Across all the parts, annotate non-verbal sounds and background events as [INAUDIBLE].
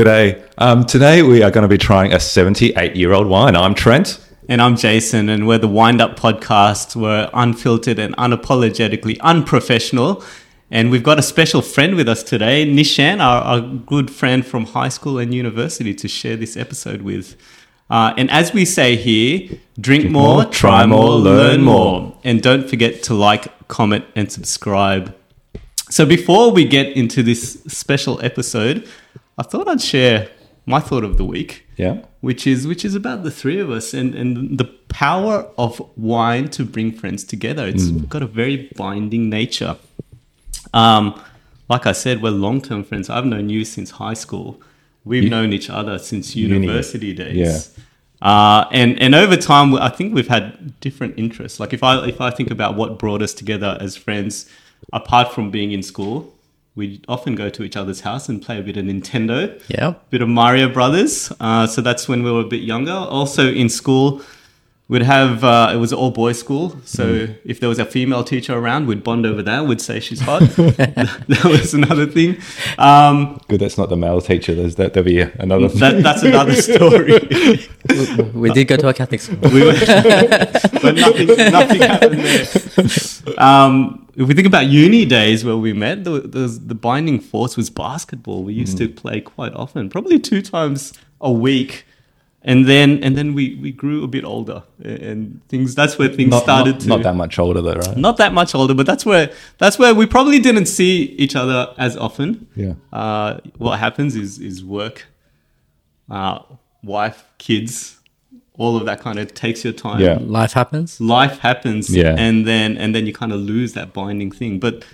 G'day. Um, today we are going to be trying a 78 year old wine. I'm Trent. And I'm Jason, and we're the Wined Up Podcast. We're unfiltered and unapologetically unprofessional. And we've got a special friend with us today, Nishant, our, our good friend from high school and university, to share this episode with. Uh, and as we say here, drink, drink more, more, try more, learn more. And don't forget to like, comment, and subscribe. So before we get into this special episode, I thought I'd share my thought of the week. Yeah. Which is which is about the three of us and, and the power of wine to bring friends together. It's mm. got a very binding nature. Um, like I said, we're long term friends. I've known you since high school. We've you, known each other since university uni. days. Yeah. Uh, and and over time, I think we've had different interests. Like if I if I think about what brought us together as friends, apart from being in school, we often go to each other's house and play a bit of Nintendo, yeah, bit of Mario Brothers. Uh, so that's when we were a bit younger. Also in school, we'd have uh, it was all boys school. So mm. if there was a female teacher around, we'd bond over that. We'd say she's hot. [LAUGHS] that was another thing. Um, Good, that's not the male teacher. There's that. There'll be another. That, that's another story. [LAUGHS] we did go to a Catholic school, we were, but nothing, nothing happened there. Um, if we think about uni days where we met, the, the, the binding force was basketball. We used mm. to play quite often, probably two times a week. And then and then we, we grew a bit older and things that's where things not, started not, to not that much older though, right? Not that much older, but that's where that's where we probably didn't see each other as often. Yeah. Uh, what happens is is work, uh, wife, kids, all of that kind of takes your time. Yeah. Life happens. Life happens. Yeah. And then and then you kind of lose that binding thing. But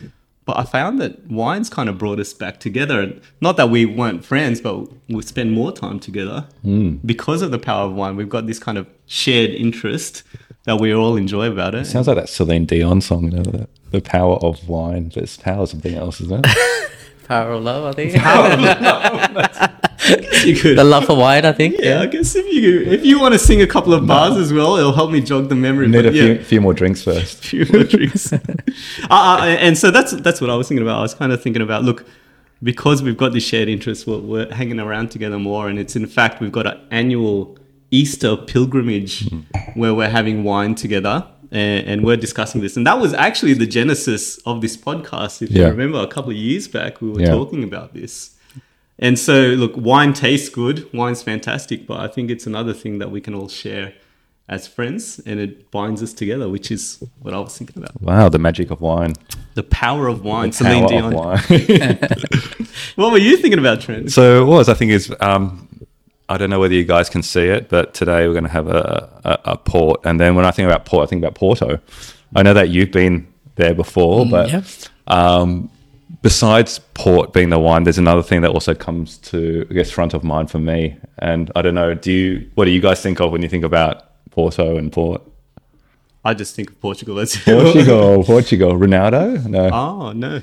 but I found that wines kind of brought us back together. Not that we weren't friends, but we spend more time together mm. because of the power of wine. We've got this kind of shared interest that we all enjoy about it. it sounds like that Celine Dion song, you know, the, the power of wine. But it's power something else, isn't it? [LAUGHS] power of love, I think. Power of love. [LAUGHS] you could. The love for wine, I think. Yeah, yeah, I guess if you if you want to sing a couple of bars no. as well, it'll help me jog the memory. Need but, a yeah. few, few, more drinks first. [LAUGHS] few more drinks. [LAUGHS] uh, uh, and so that's that's what I was thinking about. I was kind of thinking about look, because we've got this shared interest, we're, we're hanging around together more, and it's in fact we've got an annual Easter pilgrimage mm. where we're having wine together. And, and, we're discussing this, and that was actually the genesis of this podcast. If yeah. you remember, a couple of years back, we were yeah. talking about this. And so, look, wine tastes good, wine's fantastic, but I think it's another thing that we can all share as friends and it binds us together, which is what I was thinking about. Wow, the magic of wine. The power of wine. The Celine Dion. Wine. [LAUGHS] what were you thinking about, Trent? So, what was I think is, um, I don't know whether you guys can see it, but today we're going to have a, a, a, port. And then when I think about port, I think about Porto. I know that you've been there before, mm, but. Yep. Um, besides port being the wine, there's another thing that also comes to I guess front of mind for me. And I don't know, do you what do you guys think of when you think about Porto and port? I just think of Portugal. as Portugal, [LAUGHS] Portugal. Ronaldo? No. Oh no.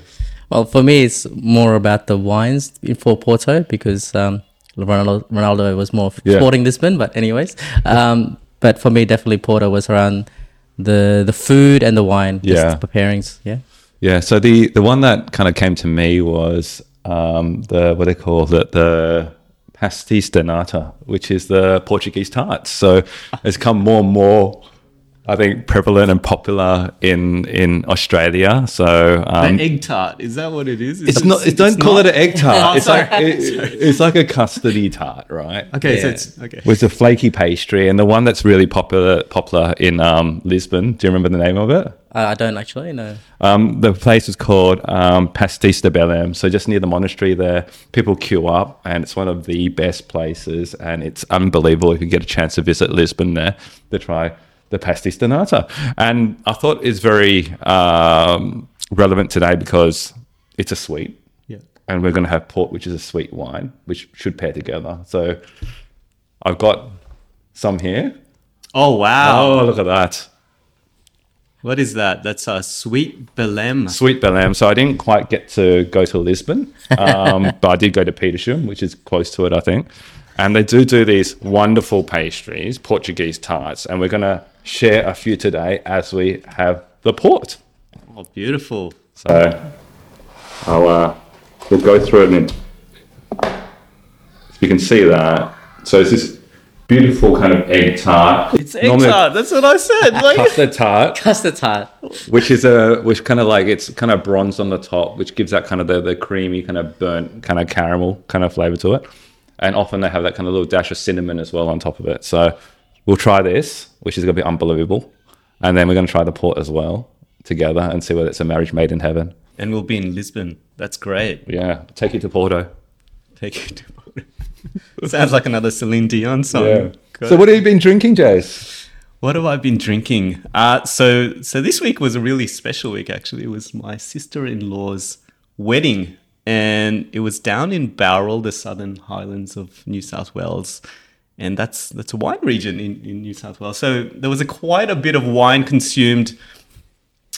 Well, for me, it's more about the wines for Porto because um, Ronaldo, Ronaldo was more yeah. sporting Lisbon. But anyways, um, but for me, definitely Porto was around the the food and the wine, yeah, the pairings, yeah. Yeah. So the the one that kind of came to me was um, the what they call the the pastéis de nata, which is the Portuguese tarts. So it's come more and more I think prevalent and popular in in Australia. So um, the egg tart is that what it is? It's, it's not. It's, don't call not? it an egg tart. oh, it's sorry. like it, [LAUGHS] it's like a custody tart, right? Okay, yeah. so it's okay. With a flaky pastry, and the one that's really popular popular in um, Lisbon. Do you remember the name of it? Uh, I don't actually know. Um, the place is called um, Pastéis de Belém. So just near the monastery there, people queue up, and it's one of the best places, and it's unbelievable if you get a chance to visit Lisbon there to try the pastéis de nata. And I thought is very um, relevant today because it's a sweet. Yeah. And we're going to have port, which is a sweet wine, which should pair together. So I've got some here. Oh, wow. Oh, look at that. What is that? That's a sweet Belém. Sweet Belém. So I didn't quite get to go to Lisbon, [LAUGHS] um, but I did go to Petersham, which is close to it, I think. And they do do these wonderful pastries, Portuguese tarts, and we're going to share a few today as we have the port. Oh, beautiful. So I'll uh, we'll go through it in You can see that. So it's this beautiful kind of egg tart. It's egg Normally, tart. That's what I said. Like custard tart. Custard tart. Which is a which kind of like it's kind of bronze on the top, which gives that kind of the, the creamy kind of burnt kind of caramel kind of flavor to it. And often they have that kind of little dash of cinnamon as well on top of it. So we'll try this, which is going to be unbelievable. And then we're going to try the port as well together and see whether it's a marriage made in heaven. And we'll be in Lisbon. That's great. Yeah. Take you to Porto. Take you to Porto. [LAUGHS] Sounds like another Celine Dion song. Yeah. So what have you been drinking, Jace? What have I been drinking? Uh, so so this week was a really special week actually. It was my sister-in-law's wedding and it was down in Bowral, the southern highlands of New South Wales. And that's that's a wine region in, in New South Wales. So there was a quite a bit of wine consumed.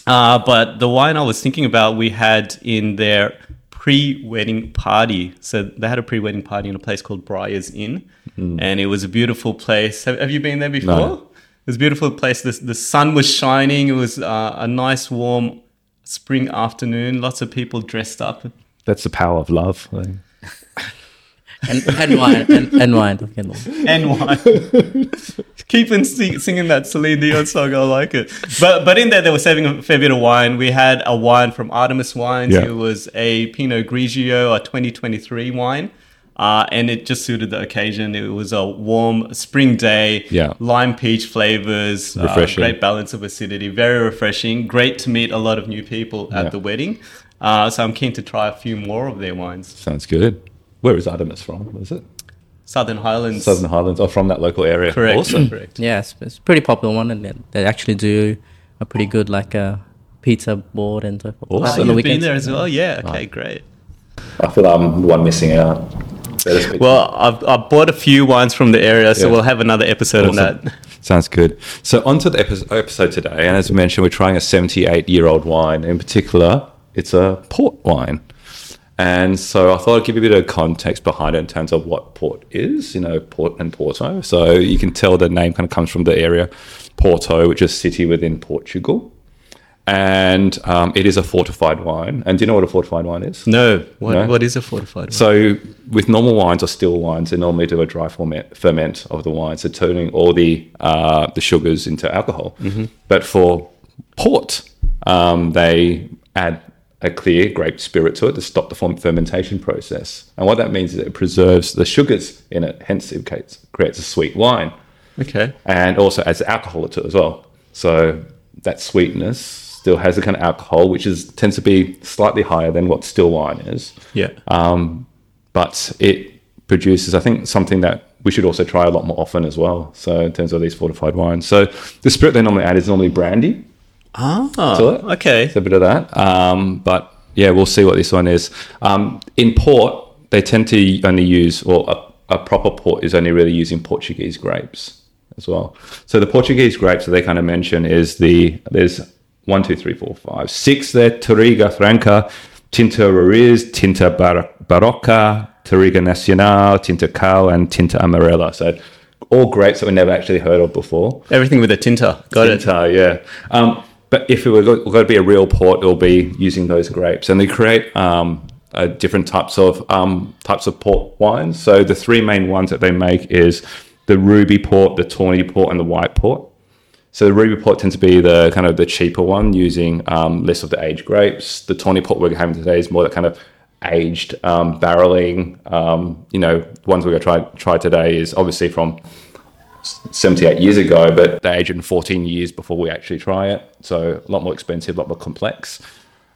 Uh, but the wine I was thinking about, we had in their pre-wedding party. So they had a pre-wedding party in a place called Briars Inn, mm. and it was a beautiful place. Have, have you been there before? No. It was a beautiful place. The, the sun was shining. It was uh, a nice, warm spring afternoon. Lots of people dressed up. That's the power of love. [LAUGHS] and, and wine and, and wine and wine. [LAUGHS] Keep on sing, singing that Celine Dion song. I like it. But but in there, they were serving a fair bit of wine. We had a wine from Artemis Wines. Yeah. It was a Pinot Grigio, a 2023 wine. Uh, and it just suited the occasion. It was a warm spring day, yeah. lime peach flavors, uh, great balance of acidity, very refreshing. Great to meet a lot of new people at yeah. the wedding. Uh, so I'm keen to try a few more of their wines. Sounds good. Where is Artemis from? Is it? Southern Highlands. Southern Highlands, or from that local area. Correct. Awesome. Correct. Yeah, it's, it's, a pretty popular one, and they actually do a pretty good like uh, pizza board and so forth. Awesome. Oh, you've been there as well. Yeah. Okay. Right. Great. I feel I'm the one missing out. Well, I've, I've bought a few wines from the area, so yeah. we'll have another episode awesome. on that. [LAUGHS] Sounds good. So, on to the episode today. And as we mentioned, we're trying a 78 year old wine. In particular, it's a port wine. And so I thought I'd give you a bit of context behind it in terms of what port is, you know, port and Porto. So you can tell the name kind of comes from the area Porto, which is a city within Portugal. And um, it is a fortified wine. And do you know what a fortified wine is? No. What, no? what is a fortified wine? So with normal wines or still wines, they normally do a dry ferment, ferment of the wine, so turning all the uh, the sugars into alcohol. Mm-hmm. But for port, um, they add a clear grape spirit to it to stop the fermentation process. And what that means is it preserves the sugars in it, hence it creates a sweet wine. Okay. And also adds alcohol to it as well. So that sweetness still has a kind of alcohol, which is tends to be slightly higher than what still wine is. Yeah. Um, but it produces, I think, something that we should also try a lot more often as well. So in terms of these fortified wines, so the spirit they normally add is normally brandy. Ah, to it. okay. It's a bit of that. Um, but yeah, we'll see what this one is. Um, in port, they tend to only use, or a, a, proper port is only really using Portuguese grapes as well. So the Portuguese grapes that they kind of mention is the, there's one, two, three, four, five, six there, Touriga Franca, Tinta Roriz, Tinta Bar- Barroca, Touriga Nacional, Tinta Cal, and Tinta Amarela. So all grapes that we never actually heard of before. Everything with a tinta. Got tinta, it. yeah. Um, but if it were going to be a real port, it'll be using those grapes, and they create um, uh, different types of um, types of port wines. So the three main ones that they make is the ruby port, the tawny port, and the white port. So the ruby port tends to be the kind of the cheaper one, using um, less of the aged grapes. The tawny port we're having today is more that kind of aged um, barreling. Um, you know, ones we're going to try try today is obviously from 78 years ago, but they age in 14 years before we actually try it. So a lot more expensive, a lot more complex.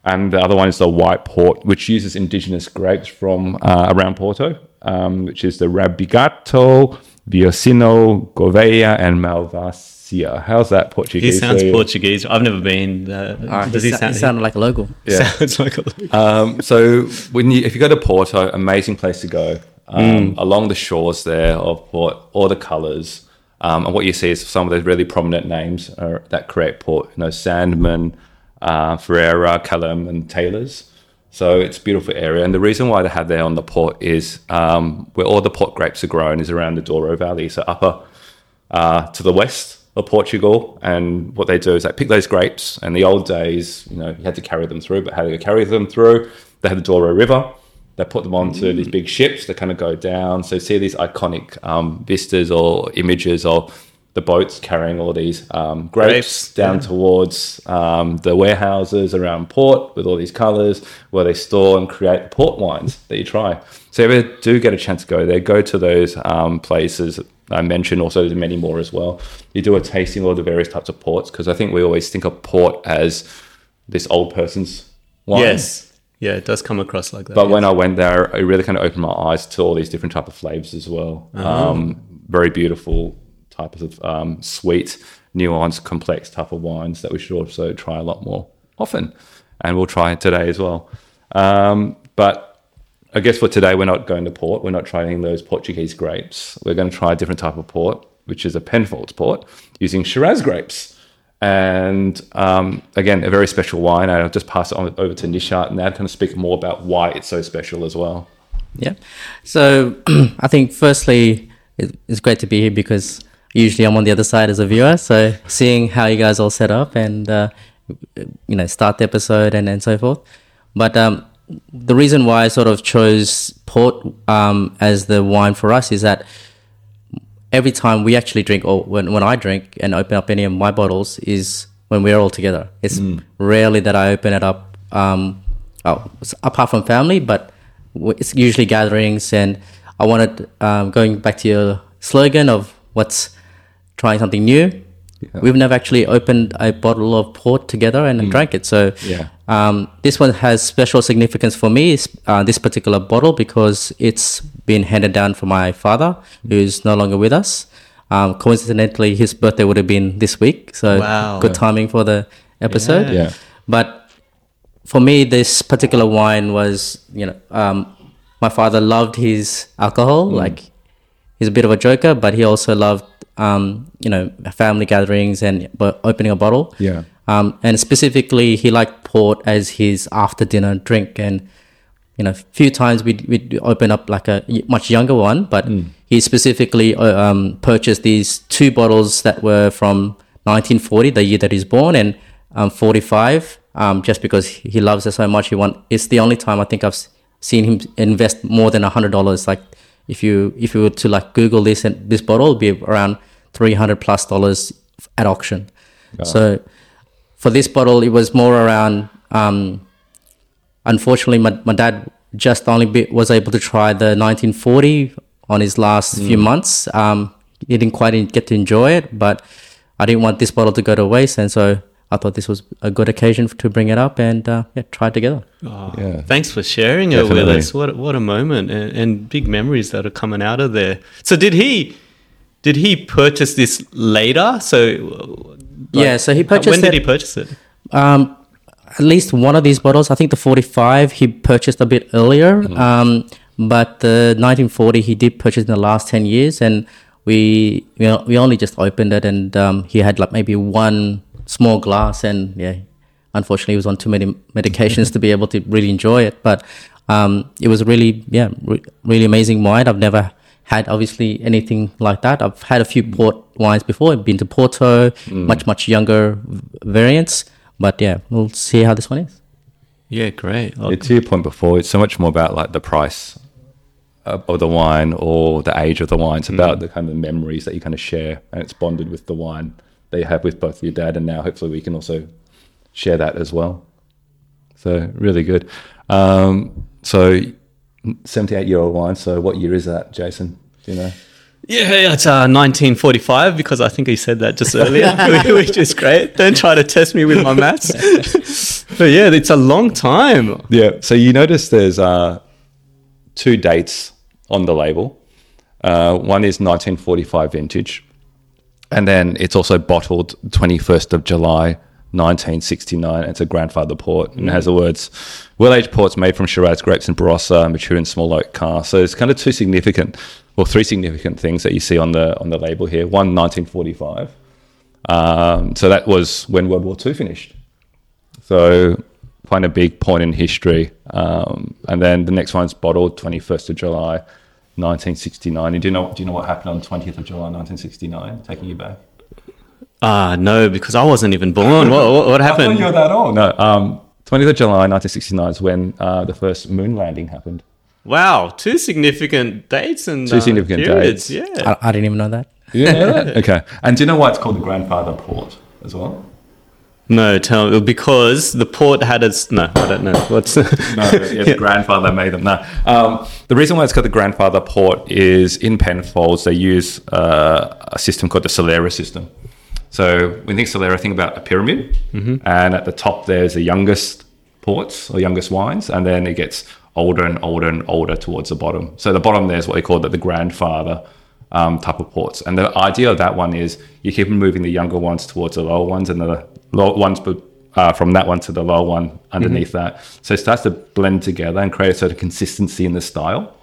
And the other one is the white port, which uses indigenous grapes from uh, around Porto, um, which is the Rabigato, Viosinho, Gouveia, and Malvasia. How's that Portuguese? He sounds Portuguese. I've never been. Uh, does he, he, sound, he sounded like a local. [LAUGHS] Yeah. sounds like a local. Um, so when you, if you go to Porto, amazing place to go. Um, mm. Along the shores there of Port, all the colours um, and what you see is some of those really prominent names are, that create port, you know, Sandeman, uh, Ferreira, Cálem, and Taylors. So it's a beautiful area. And the reason why they have there on the port is um, where all the port grapes are grown is around the Douro Valley, so upper uh, to the west of Portugal. And what they do is they pick those grapes. And the old days, you know, you had to carry them through, but how do you carry them through? They had the Douro River they put them onto mm. these big ships that kind of go down. So see these iconic um, vistas or images of the boats carrying all these um, grapes, grapes, down yeah. towards um, the warehouses around port with all these colours where they store and create the port wines that you try. So if you do get a chance to go there, go to those um, places I mentioned. Also, there's many more as well. You do a tasting of the various types of ports because I think we always think of port as this old person's wine. Yes. Yeah, it does come across like that. But yes. when I went there, it really kind of opened my eyes to all these different type of flavors as well. Uh-huh. Um, very beautiful types of um, sweet, nuanced, complex type of wines that we should also try a lot more often. And we'll try it today as well. Um, but I guess for today, we're not going to port. We're not trying those Portuguese grapes. We're going to try a different type of port, which is a Penfolds port using Shiraz grapes. And um, again, a very special wine. I'll just pass it on over to Nishant now to kind of speak more about why it's so special as well. Yeah. So [CLEARS THROAT] I think firstly, it's great to be here because usually I'm on the other side as a viewer. So seeing how you guys all set up and uh, you know start the episode and and so forth. But um, the reason why I sort of chose port um, as the wine for us is that every time we actually drink, or when, when I drink and open up any of my bottles, is when we're all together. It's mm. rarely that I open it up, um, oh, apart from family, but it's usually gatherings. And I wanted, um, going back to your slogan of what's trying something new. Yeah. We've never actually opened a bottle of port together and mm. drank it. So yeah. um, this one has special significance for me, uh, this particular bottle, because it's been handed down from my father, who's no longer with us. Um, coincidentally, his birthday would have been this week. So wow. good timing for the episode. Yeah. yeah. But for me, this particular wine was, you know, um, my father loved his alcohol. Mm. Like he's a bit of a joker, but he also loved um, you know, family gatherings and opening a bottle. Yeah. Um, and specifically, he liked port as his after dinner drink. And, you know, a few times we'd, we'd open up like a much younger one, but mm. he specifically uh, um, purchased these two bottles that were from 1940, the year that he's born, and um, 45, um, just because he loves it so much. He want, it's the only time I think I've seen him invest more than $100. Like, if you if you were to like Google this and this bottle, it'd be around 300 plus dollars at auction. So for this bottle, it was more around. Um, unfortunately, my, my dad just only be, was able to try the 1940 on his last mm. few months. Um, he didn't quite get to enjoy it, but I didn't want this bottle to go to waste, and so I thought this was a good occasion to bring it up and uh, yeah, try it together. Oh, yeah. Thanks for sharing Definitely. it with us. What what a moment and, and big memories that are coming out of there. So did he did he purchase this later? So, like, yeah, so he purchased. When did he purchase it? Um, at least one of these bottles, I think the 45, he purchased a bit earlier. Mm. Um, but the 1940, he did purchase in the last 10 years, and we you know, we only just opened it, and um, he had like maybe one small glass, and yeah, unfortunately, he was on too many medications [LAUGHS] to be able to really enjoy it. But um, it was really yeah, re- really amazing wine. I've never had obviously anything like that. I've had a few port wines before. I've been to Porto, mm. much much younger variants. But yeah, we'll see how this one is. Yeah, great. Okay. to your point before, it's so much more about like the price of the wine or the age of the wine. It's mm. about the kind of memories that you kind of share, and it's bonded with the wine that you have with both your dad and now. Hopefully, we can also share that as well. So really good. Um, so 78 year old wine. So what year is that, Jason? Do you know? Yeah, it's uh, 1945 because I think he said that just earlier, [LAUGHS] [LAUGHS] which is great. Don't try to test me with my maths. [LAUGHS] but yeah, it's a long time. Yeah. So you notice there's uh, two dates on the label. Uh, one is 1945 vintage, and then it's also bottled 21st of July 1969. It's a grandfather port and it has the words well aged ports made from Shiraz grapes and Barossa, mature in small oak cask. So it's kind of two significant, well, three significant things that you see on the on the label here. One, 1945. Um, so that was when World War II finished. So quite a big point in history. Um, and then the next one's bottled 21st of July 1969. And do you know, do you know what happened on 20th of July 1969? Taking you back. Ah, uh, no, because I wasn't even born. what, what, what [LAUGHS] happened? you were that old. No, um, 20th of July 1969 is when uh, the first moon landing happened. Wow, two significant dates and Two significant periods. dates. Yeah. I, I didn't even know that. Yeah. [LAUGHS] okay. And do you know why it's called the grandfather port as well? No, tell me because the port had its. No, I don't know. What's No, [LAUGHS] yeah, the grandfather made them. No. Um, the reason why it's called the grandfather port is in Penfolds, they use uh, a system called the Solera system. So when you think Solera, think about a pyramid. And at the top, there's the youngest ports or youngest wines. And then it gets older and older and older towards the bottom. So the bottom there is what they call the, the grandfather um, type of ports. And the idea of that one is you keep moving the younger ones towards the lower ones and the lower ones uh, from that one to the lower one underneath that. So it starts to blend together and create a sort of consistency in the style.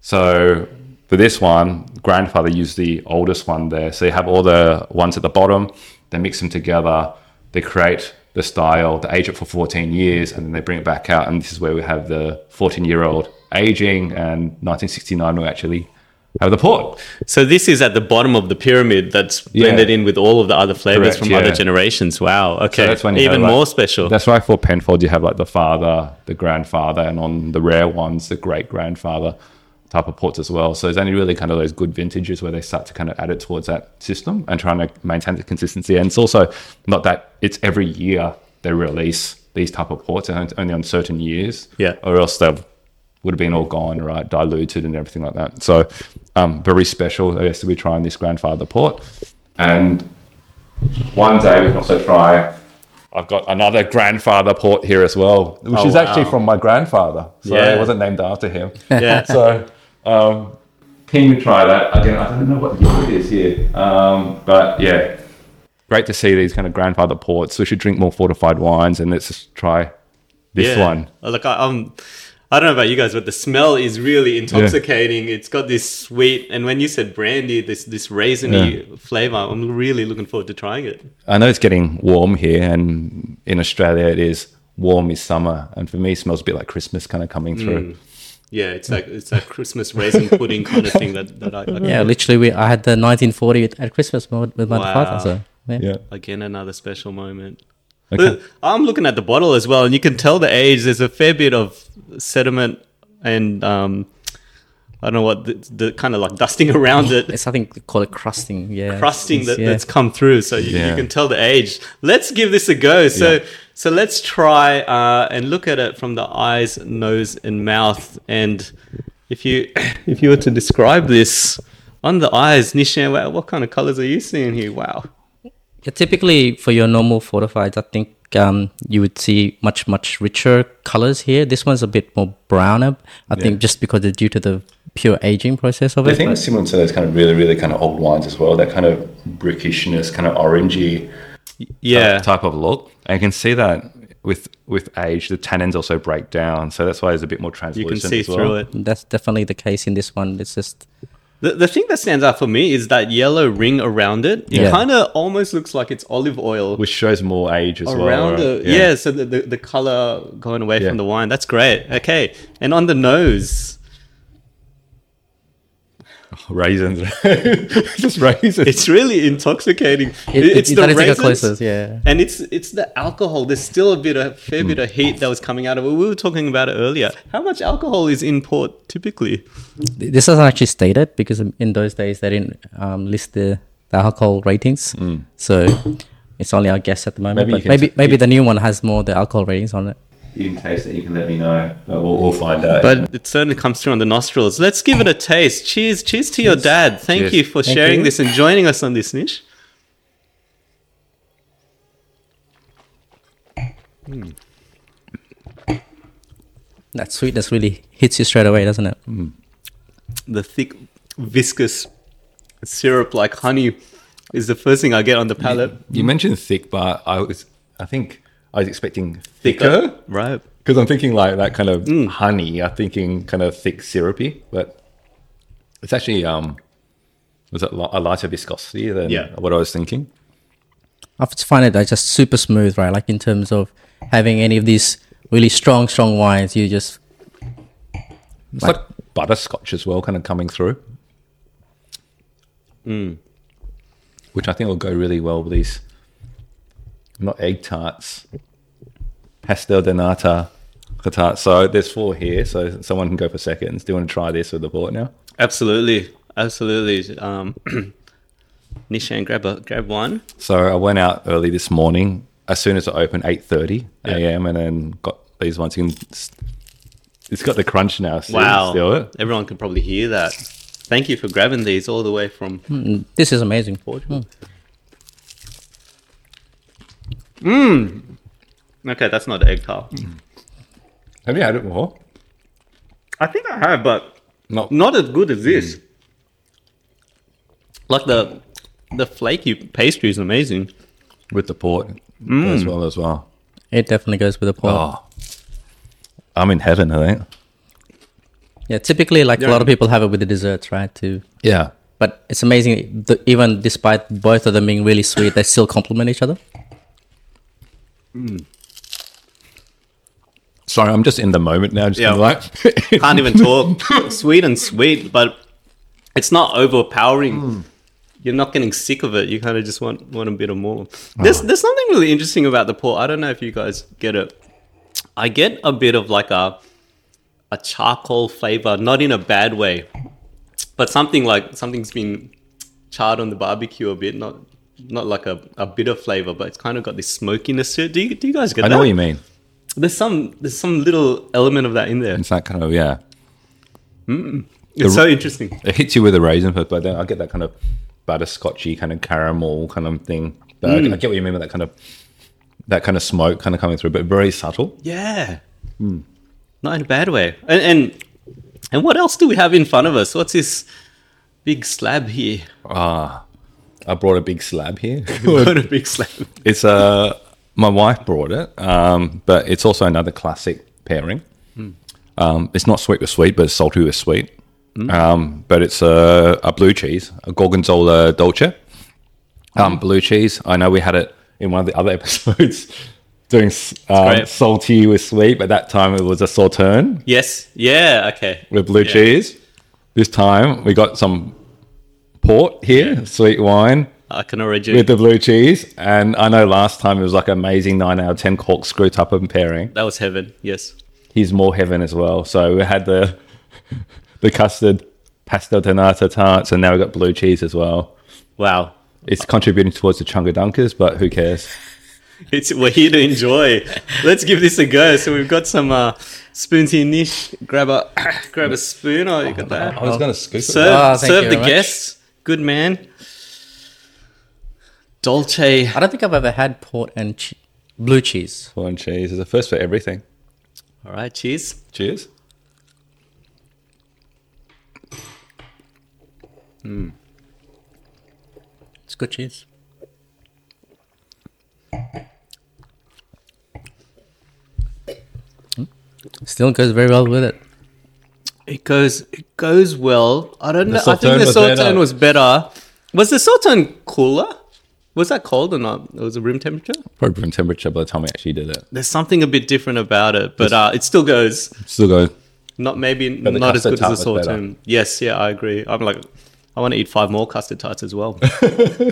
So for this one, grandfather used the oldest one there. So you have all the ones at the bottom, they mix them together, they create the style, they age it for 14 years, and then they bring it back out. And this is where we have the 14 year old aging, and 1969 we actually have the port. So this is at the bottom of the pyramid that's Yeah. blended in with all of the other flavors Correct, from yeah. other generations. Wow. Okay. So that's when you Even like- more special. That's why for Penfold you have like the father, the grandfather, and on the rare ones, the great grandfather type of ports as well. So there's only really kind of those good vintages where they start to kind of add it towards that system and trying to maintain the consistency. And it's also not that it's every year they release these type of ports and only on certain years. Yeah. Or else they would have been all gone, right? Diluted and everything like that. So um, very special, I guess, to be trying this grandfather port. And one day we can also try. I've got another grandfather port here as well, which Oh, is actually wow. from my grandfather. So Yeah. it wasn't named after him. [LAUGHS] Yeah. [LAUGHS] so um, can you try that again? I don't know what year it is here, um, but yeah, great to see these kind of grandfather ports. We should drink more fortified wines, and let's just try this Yeah. one. Like I, um, I don't know about you guys, but the smell is really intoxicating. It's got this sweet, and when you said brandy, this this raisiny flavor, I'm really looking forward to trying it. I know it's getting warm here, and in Australia it is warm is summer, and for me, it smells a bit like Christmas kind of coming through. Mm. Yeah, it's like it's a Christmas raisin pudding kind of [LAUGHS] thing that that I, I Yeah, literally, we I had the 1940 at- at Christmas with with my Wow. father. So yeah. Yeah. again another special moment. Okay. I'm looking at the bottle as well, and you can tell the age. There's a fair bit of sediment and um, I don't know what the, the kind of like dusting [LAUGHS] around it. It's I think they call it crusting. Yeah, crusting that, yeah. that's come through, so you, you can tell the age. Let's give this a go. So, Yeah. so let's try uh, and look at it from the eyes, nose, and mouth. And if you [COUGHS] if you were to describe this on the eyes, Nishant, what, what kind of colors are you seeing here? Wow. Yeah, typically for your normal fortifieds, I think um, you would see much much richer colors here. This one's a bit more browner. I think just because it's due to the pure aging process of I it. think it's similar to those kind of really, really kind of old wines as well. That kind of brickishness, kind of orangey Yeah. type of look. And you can see that with with age, the tannins also break down. So that's why it's a bit more You can see as well. through it. That's definitely the case in this one. It's just The, the thing that stands out for me is that yellow ring around it. It Yeah. kind of almost looks like it's olive oil. which shows more age as well. right? the yeah. so the, the, the color going away Yeah. from the wine that's great okay and on the nose [LAUGHS] raisins, [LAUGHS] just raisins. it's really intoxicating it, it's it, the that is like a raisins closest, yeah. and it's it's the alcohol there's still a bit of fair bit of heat that was coming out of it we were talking about it earlier how much alcohol is in port typically This isn't actually stated because in those days they didn't um, list the, the alcohol ratings, so it's only our guess at the moment. Maybe but maybe t- maybe you- the new one has more the alcohol ratings on it. You can taste it. You can let me know. But we'll, we'll find out. but it certainly comes through on the nostrils let's give it a taste cheers cheers to your dad thank Cheers. you for Thank sharing you. this and joining us on this niche hmm. That sweetness really hits you straight away, doesn't it? Hmm. the thick, viscous syrup like honey is the first thing I get on the palate. you mentioned thick, but I was, I think I was expecting thicker right? because I'm thinking like that kind of honey. I'm thinking kind of thick, syrupy, but it's actually um, was it a lighter viscosity than Yeah. what I was thinking? I just find it like just super smooth, right? Like in terms of having any of these really strong, strong wines, you just It's like, butterscotch as well, kind of coming through. Which I think will go really well with these, not egg tarts, pastel de nata the tart. So there's four here, so someone can go for seconds. Do you want to try this with the port now? Absolutely, absolutely. Um, [CLEARS THROAT] Nishant, grab a grab one. So I went out early this morning. As soon as it opened, eight thirty a.m., and then got these ones. You can, it's got the crunch now. See, Wow, Still it. everyone can probably hear that. Thank you for grabbing these all the way from Mm, This is amazing. Portugal. Mmm. Okay, that's not egg tart. Mm. Have you had it before? I think I have, but Not. not as good as this. Mm. Like the the flaky pastry is amazing. with the port Mm. as well as well. It definitely goes with the port. Oh, I'm in heaven, I think. Yeah, typically, like Yeah. a lot of people have it with the desserts, right? Too. Yeah. But it's amazing. The, even despite both of them being really sweet, they still complement each other. Mm. Sorry, I'm just in the moment now. Just Yeah. like [LAUGHS] Can't even talk. sweet and sweet, but it's not overpowering. Hmm. You're not getting sick of it. You kind of just want want a bit of more. Oh. There's there's something really interesting about the port. I don't know if you guys get it. I get a bit of like a a charcoal flavor, not in a bad way, but something like something's been charred on the barbecue a bit, not not like a, a bitter flavor, but it's kind of got this smokiness to it. Do you, do you guys get I that? know what you mean. There's some there's some little element of that in there. It's that kind of yeah. It's so interesting. It hits you with a raisin first, but then I get that kind of butterscotchy kind of caramel kind of thing. But I- I get what you mean with that kind of that kind of smoke kind of coming through, but very subtle. Yeah. Not in a bad way. And, and and what else do we have in front of us? What's this big slab here? Ah, I brought a big slab here. [LAUGHS] what a big slab. It's uh, my wife brought it, um, but it's also another classic pairing. Um, it's not sweet with sweet, but it's salty with sweet. Um, but it's a, a blue cheese, a gorgonzola dolce. Um, blue cheese. I know we had it in one of the other [LAUGHS] episodes, doing um, salty with sweet, but that time it was a sauterne Yes. Yeah. Okay. with blue Yeah. cheese. This time we got some port here, sweet wine I can already. with the blue cheese. And I know last time it was like amazing nine out of ten corkscrew type of pairing. that was heaven. Yes. He's more heaven as well. So we had the [LAUGHS] the custard pastel de nata tarts, and now we got blue cheese as well. Wow. It's contributing towards the chunga dunkers, but who cares? [LAUGHS] It's we're here to enjoy. Let's give this a go. So we've got some uh, spoons here. Nish, grab a [COUGHS] grab a spoon. Oh, you got that. I was going to scoop Serve, Oh, thank serve you the very much. guests. Good man. Dolce. I don't think I've ever had port and che- blue cheese. Port and cheese is a first for everything. All right. Cheers. Cheers. It's good cheese. Mm. Still goes very well with it. It goes. It goes well. I don't know. I think Sauterne the was better. was better. Was the Sauterne cooler? Was that cold or not? It was a room temperature. Probably room temperature by the time we actually did it. There's something a bit different about it, but uh, it still goes. Still go. Not maybe not as good as the. Sauterne. Yes, yeah, I agree. I'm like, I want to eat five more custard tarts as well.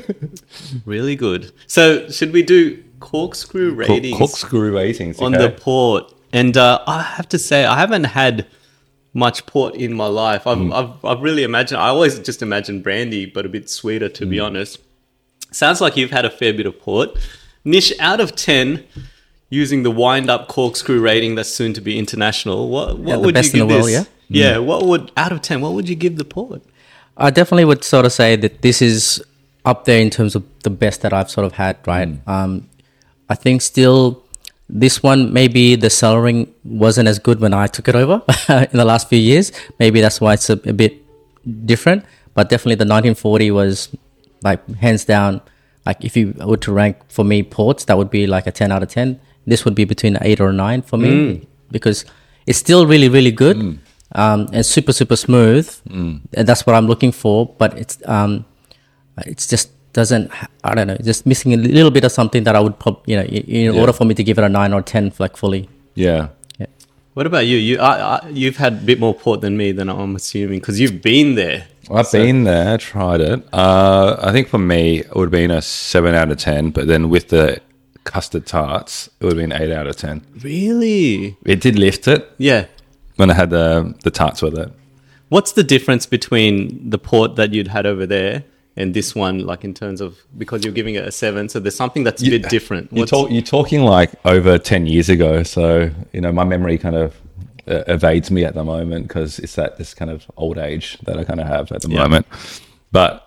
[LAUGHS] really good. So should we do corkscrew Cork- ratings corkscrew ratings. on the port? And uh, I have to say, I haven't had much port in my life. I've, I've, I've really imagined. I always just imagine brandy, but a bit sweeter, to be honest. Sounds like you've had a fair bit of port. Nish, out of ten, using the Wined Up corkscrew rating that's soon to be international, what, what Yeah, would you give the world, this? Yeah, what would out of ten? What would you give the port? I definitely would sort of say that this is up there in terms of the best that I've sort of had, right? Um, I think still this one, maybe the cellaring wasn't as good when I took it over [LAUGHS] in the last few years. Maybe that's why it's a, a bit different. But definitely the 1940 was like hands down. Like if you were to rank for me ports, that would be like a 10 out of 10. This would be between 8 or 9 for me because it's still really, really good um, and super, super smooth. And that's what I'm looking for. But it's um, it's just doesn't I don't know, just missing a little bit of something that I would prob- you know in, in order for me to give it a 9 or 10 like fully. yeah. What about you? You, I, I, you've had a bit more port than me, than I'm assuming, because you've been there. I've been there, tried it. Uh, I think for me, it would have been a seven out of ten. But then with the custard tarts, it would have been eight out of ten. Really? It did lift it Yeah. when I had the the tarts with it. What's the difference between the port that you'd had over there and this one, like in terms of because you're giving it a seven, so there's something that's a bit different. You're, talk, you're talking like over 10 years ago. So, you know, my memory kind of uh, evades me at the moment because it's that this kind of old age that I kind of have at the Yeah. moment. But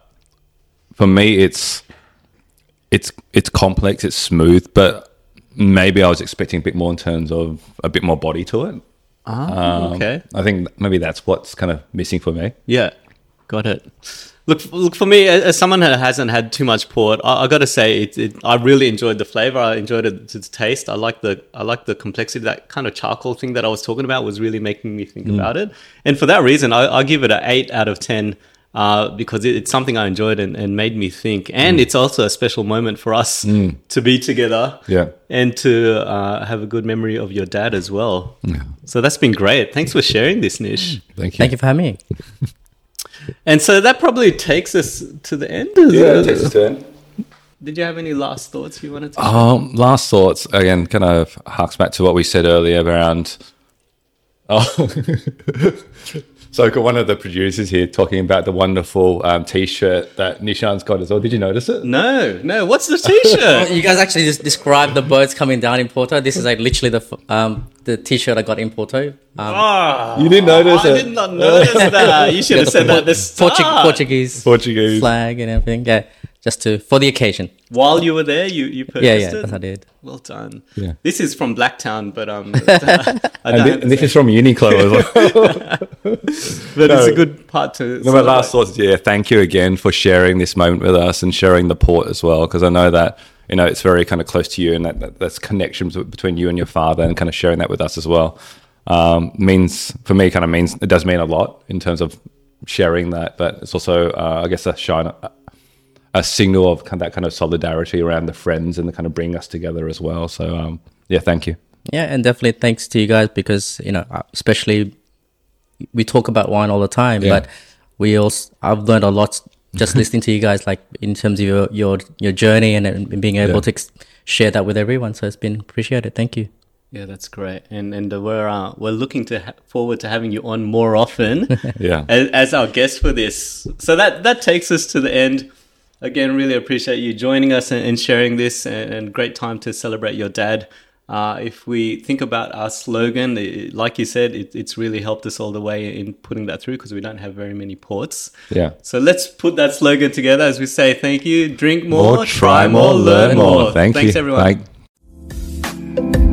for me, it's, it's, it's complex, it's smooth, but maybe I was expecting a bit more in terms of a bit more body to it. Ah, okay. I think maybe that's what's kind of missing for me. Yeah, got it. Look, look for me as as someone who hasn't had too much port. I, I got to say, it, it, I really enjoyed the flavor. I enjoyed it, its taste. I like the, I like the complexity. That kind of charcoal thing that I was talking about was really making me think about it. And for that reason, I, I give it an eight out of ten. Uh, because it, it's something I enjoyed and, and made me think, and it's also a special moment for us to be together, Yeah. and to uh, have a good memory of your dad as well. So that's been great. Thanks for sharing this, Nish. Thank you. Thank you for having me. And so that probably takes us to the end. Yeah, it takes a turn. Did you have any last thoughts you wanted to? Um, last thoughts again, kind of harks back to what we said earlier around. Oh, [LAUGHS] so I've got one of the producers here talking about the wonderful um, T-shirt that Nishant's got as well. Did you notice it? no, no. What's the T-shirt? [LAUGHS] You guys actually just described the boats coming down in Porto. This is like literally the um the t-shirt I got in Porto. Um, Ah, You didn't notice I it. did not notice that. You [LAUGHS] should yeah, have the said that at the Portu- Portuguese Portuguese. flag and everything. Yeah, just to for the occasion. While you were there, you you purchased Yeah, yeah, it. that's I did. Well done. Yeah. This is from Blacktown, but um, [LAUGHS] I And, don't and this is from Uniqlo as well. [LAUGHS] but it's a good part to. No, my last celebrate. thoughts, yeah, thank you again for sharing this moment with us and sharing the port as well, because I know that you know it's very kind of close to you, and that, that that's connections between you and your father, and kind of sharing that with us as well um, means for me kind of means it does mean a lot in terms of sharing that, but it's also uh, I guess a shine. A, a signal of kind of that kind of solidarity around the friends and the kind of bring us together as well. So, um, yeah, thank you. Yeah, and definitely thanks to you guys because you know, uh, especially we talk about wine all the time, Yeah. but we also I've learned a lot just [LAUGHS] listening to you guys, like in terms of your your your journey and, and being able Yeah. to ex- share that with everyone. So it's been appreciated. Thank you. Yeah, that's great, and and uh, we're uh, we're looking to ha- forward to having you on more often. [LAUGHS] Yeah. as, as our guest for this. So that that takes us to the end. Again, really appreciate you joining us and, sharing this, and, great time to celebrate your dad. Uh, if we think about our slogan, it, like you said, it, it's really helped us all the way in putting that through because we don't have very many ports. Yeah. So let's put that slogan together as we say thank you, drink more, try more, learn more. Thank Thanks, you. everyone. Bye.